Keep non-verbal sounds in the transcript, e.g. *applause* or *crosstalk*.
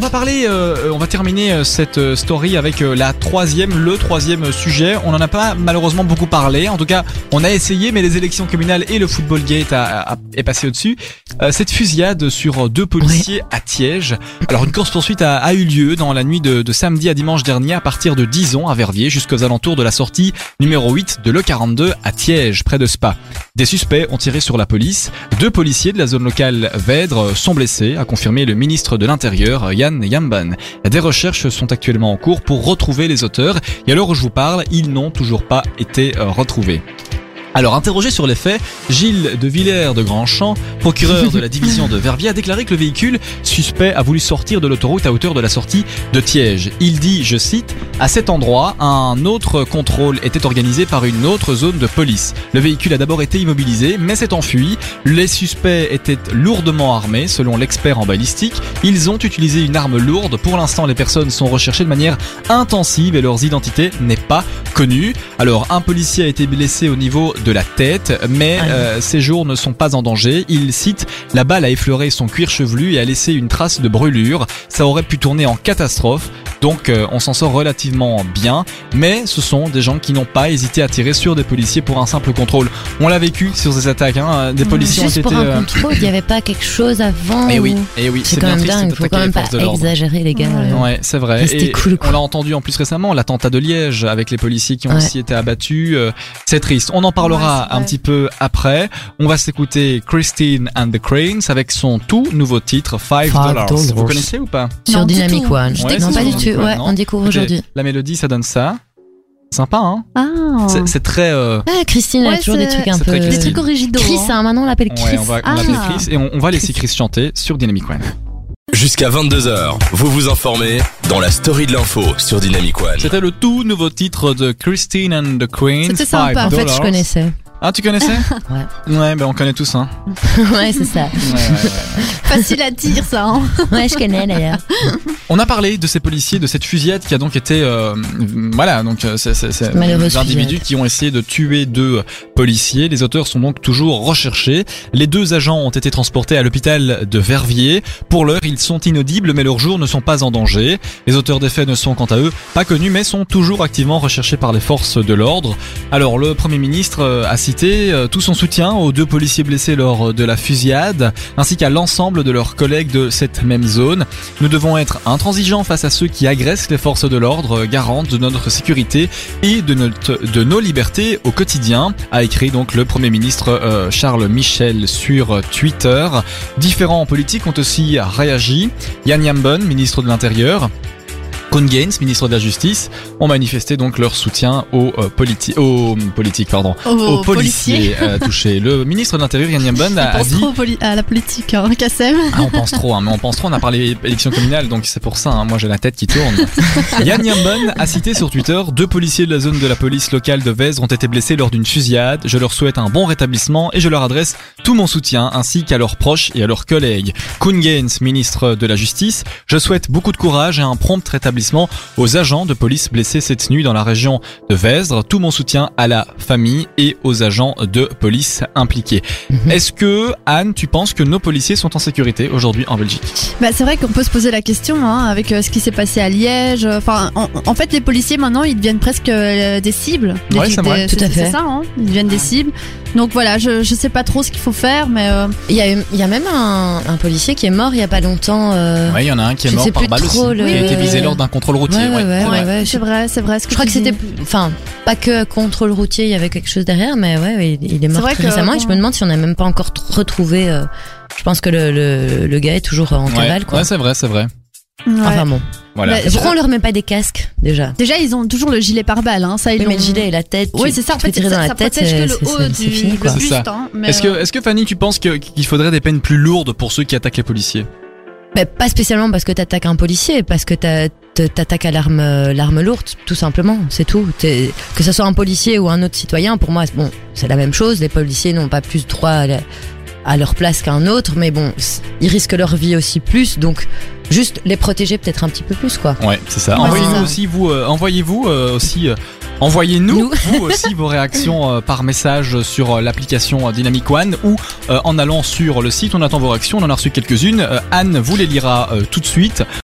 on va parler, euh, on va terminer euh, cette euh, story avec euh, la troisième, le troisième sujet. On n'en a pas malheureusement beaucoup parlé. En tout cas, on a essayé, mais les élections communales et le football gate a, a- est passé au-dessus. Euh, cette fusillade sur deux policiers à Tiège. Alors une course poursuite a, a eu lieu dans la nuit de, de samedi à dimanche dernier à partir de Dizon à Verviers jusqu'aux alentours de la sortie numéro 8 de l'E42 à Tiège, près de Spa. Des suspects ont tiré sur la police. Deux policiers de la zone locale Vèdre sont blessés, a confirmé le ministre de l'Intérieur, Yann Des recherches sont actuellement en cours pour retrouver les auteurs et à l'heure où je vous parle, ils n'ont toujours pas été euh, retrouvés. Alors, interrogé sur les faits, Gilles de Villers de Grandchamp, procureur de la *laughs* division de Verviers, a déclaré que le véhicule suspect a voulu sortir de l'autoroute à hauteur de la sortie de Tiège. Il dit, je cite, à cet endroit, un autre contrôle était organisé par une autre zone de police. Le véhicule a d'abord été immobilisé, mais s'est enfui. Les suspects étaient lourdement armés, selon l'expert en balistique. Ils ont utilisé une arme lourde. Pour l'instant, les personnes sont recherchées de manière intensive et leurs identités n'est pas connue. Alors, un policier a été blessé au niveau de la tête, mais Aïe. euh, ses jours ne sont pas en danger. Il cite la balle a effleuré son cuir chevelu et a laissé une trace de brûlure. Ça aurait pu tourner en catastrophe. Donc euh, on s'en sort relativement bien, mais ce sont des gens qui n'ont pas hésité à tirer sur des policiers pour un simple contrôle. On l'a vécu sur ces attaques, hein. des policiers Juste ont pour été... un euh, contrôle, il n'y avait pas quelque chose avant. Eh oui, ou- eh oui, C'est quand bien même triste dingue, faut quand les même pas exagérer les gars. Ouais. euh. Ouais, c'est vrai. Et cool, quoi. on l'a entendu en plus récemment, l'attentat de Liège avec les policiers qui ont Ouais. aussi été abattus. euh, c'est triste. On en parlera Ouais, un petit peu après. On va s'écouter Christine and the Cranes avec son tout nouveau titre Five Five Dollars. dollars. Vous connaissez ou pas? Sur Dynamic. One. Je Ouais, non, pas du tout. Ouais, on découvre aujourd'hui. La mélodie, ça donne ça. Sympa, hein Ah. C'est- très. euh, Ah, Christine a Ouais, toujours des trucs un peu. Des trucs originaux. Chris, hein. hein, maintenant on l'appelle Chris. Ouais, on va, on Ah. l'appelle Chris et on, on va laisser Chris chanter sur Dynamic One. Jusqu'à 22h, vous vous informez dans la story de l'info sur Dynamic One. C'était le tout nouveau titre de Christine and the Cranes. C'était sympa. En fait, je connaissais. Ah, tu connaissais *laughs* Ouais. Ouais, ben on connaît tous, hein. *laughs* ouais, c'est ça. Ouais, ouais, ouais. Facile à dire, ça. hein. *laughs* Ouais, je connais d'ailleurs. On a parlé de ces policiers, de cette fusillade qui a donc été, euh, voilà, donc euh, c'est c'est- c'est Malheureuse des individus qui ont essayé de tuer deux policiers. Les auteurs sont donc toujours recherchés. Les deux agents ont été transportés à l'hôpital de Verviers. Pour l'heure, ils sont inaudibles, mais leurs jours ne sont pas en danger. Les auteurs des faits ne sont quant à eux pas connus, mais sont toujours activement recherchés par les forces de l'ordre. Alors, le premier ministre euh, a euh, tout son soutien aux deux policiers blessés lors de la fusillade, ainsi qu'à l'ensemble de leurs collègues de cette même zone. Nous devons être intransigeants face à ceux qui agressent les forces de l'ordre, garantes de notre sécurité et de, notre, de nos libertés au quotidien, a écrit donc le Premier ministre euh, Charles Michel sur Twitter. Différents politiques ont aussi réagi. Yann Yambon, ministre de l'Intérieur, Cohn Gaines, ministre de la Justice, ont manifesté donc leur soutien aux, euh, politi- aux politiques, pardon, Aux, aux policiers euh, *laughs* touchés. Le ministre de l'Intérieur, Yann Yambon, a, On a pense dit trop à la politique, hein, Kassem. ah, on pense trop, hein, mais on pense trop. On a parlé élections communales, donc c'est pour ça. hein, moi, j'ai la tête qui tourne. *laughs* Yann Yambon a cité sur Twitter deux policiers de la zone de la police locale de Vèzre ont été blessés lors d'une fusillade. Je leur souhaite un bon rétablissement et je leur adresse tout mon soutien, ainsi qu'à leurs proches et à leurs collègues. Kuhn Gaines, ministre de la Justice, je souhaite beaucoup de courage et un prompt rétablissement aux agents de police blessés cette nuit dans la région de Vèzre. Tout mon soutien à la famille et aux agents de police impliqués. Mhm. Est-ce que, Anne, tu penses que nos policiers sont en sécurité aujourd'hui en Belgique? Bah, c'est vrai qu'on peut se poser la question hein, avec euh, ce qui s'est passé à Liège. Enfin, en, en fait, les policiers maintenant, ils deviennent presque euh, des cibles. Des- Ouais, c'est des- vrai. Tout à c'est- fait. C'est ça, hein, ils deviennent des cibles. Donc voilà, je, je sais pas trop ce qu'il faut faire, mais euh, Il y a, il y a même un, un policier qui est mort il y a pas longtemps. euh, Ouais, il y en a un qui est je mort par balle aussi. le- Il a été visé lors d'un contrôle routier. Ouais, ouais, ouais, C'est vrai. ouais, ouais, c'est vrai, c'est vrai. Ce que Je crois que c'était, enfin, pas que contrôle routier, il y avait quelque chose derrière, mais ouais, il, il est mort vrai très que, récemment. Et je me demande si on n'a même pas encore retrouvé. euh, je pense que le, le, le gars est toujours en Ouais, cavale, quoi. ouais, c'est vrai, c'est vrai. Ouais. Enfin bon. Voilà. Bah, pourquoi on leur met pas des casques déjà Déjà, ils ont toujours le gilet pare-balles, hein, ça ils Oui, mais le gilet et la tête. Oui, tu- c'est ça. En fait, ça, dans la ça tête, protège que c'est- le haut c'est- du c'est fini, quoi. C'est buste. ça. hein, Est-ce euh, que, est-ce que Fanny, tu penses que- qu'il faudrait des peines plus lourdes pour ceux qui attaquent les policiers? Mais pas spécialement parce que t'attaques un policier, parce que t'as- t'attaques à l'arme, euh, l'arme lourde, tout simplement. C'est tout. T'es- Que ce soit un policier ou un autre citoyen, pour moi, c'est- bon, c'est la même chose. Les policiers n'ont pas plus droit à, la- à leur place qu'un autre, mais bon, ils risquent leur vie aussi plus, donc juste les protéger peut-être un petit peu plus, quoi. Ouais, c'est ça. Ouais, Envoyez-nous c'est ça. aussi vous, euh, envoyez-vous euh, aussi, euh, envoyez-nous Nous. vous aussi vos réactions euh, par message sur euh, l'application euh, Dynamic One ou euh, en allant sur le site. On attend vos réactions. On en a reçu quelques-unes. Euh, Anne vous les lira euh, tout de suite.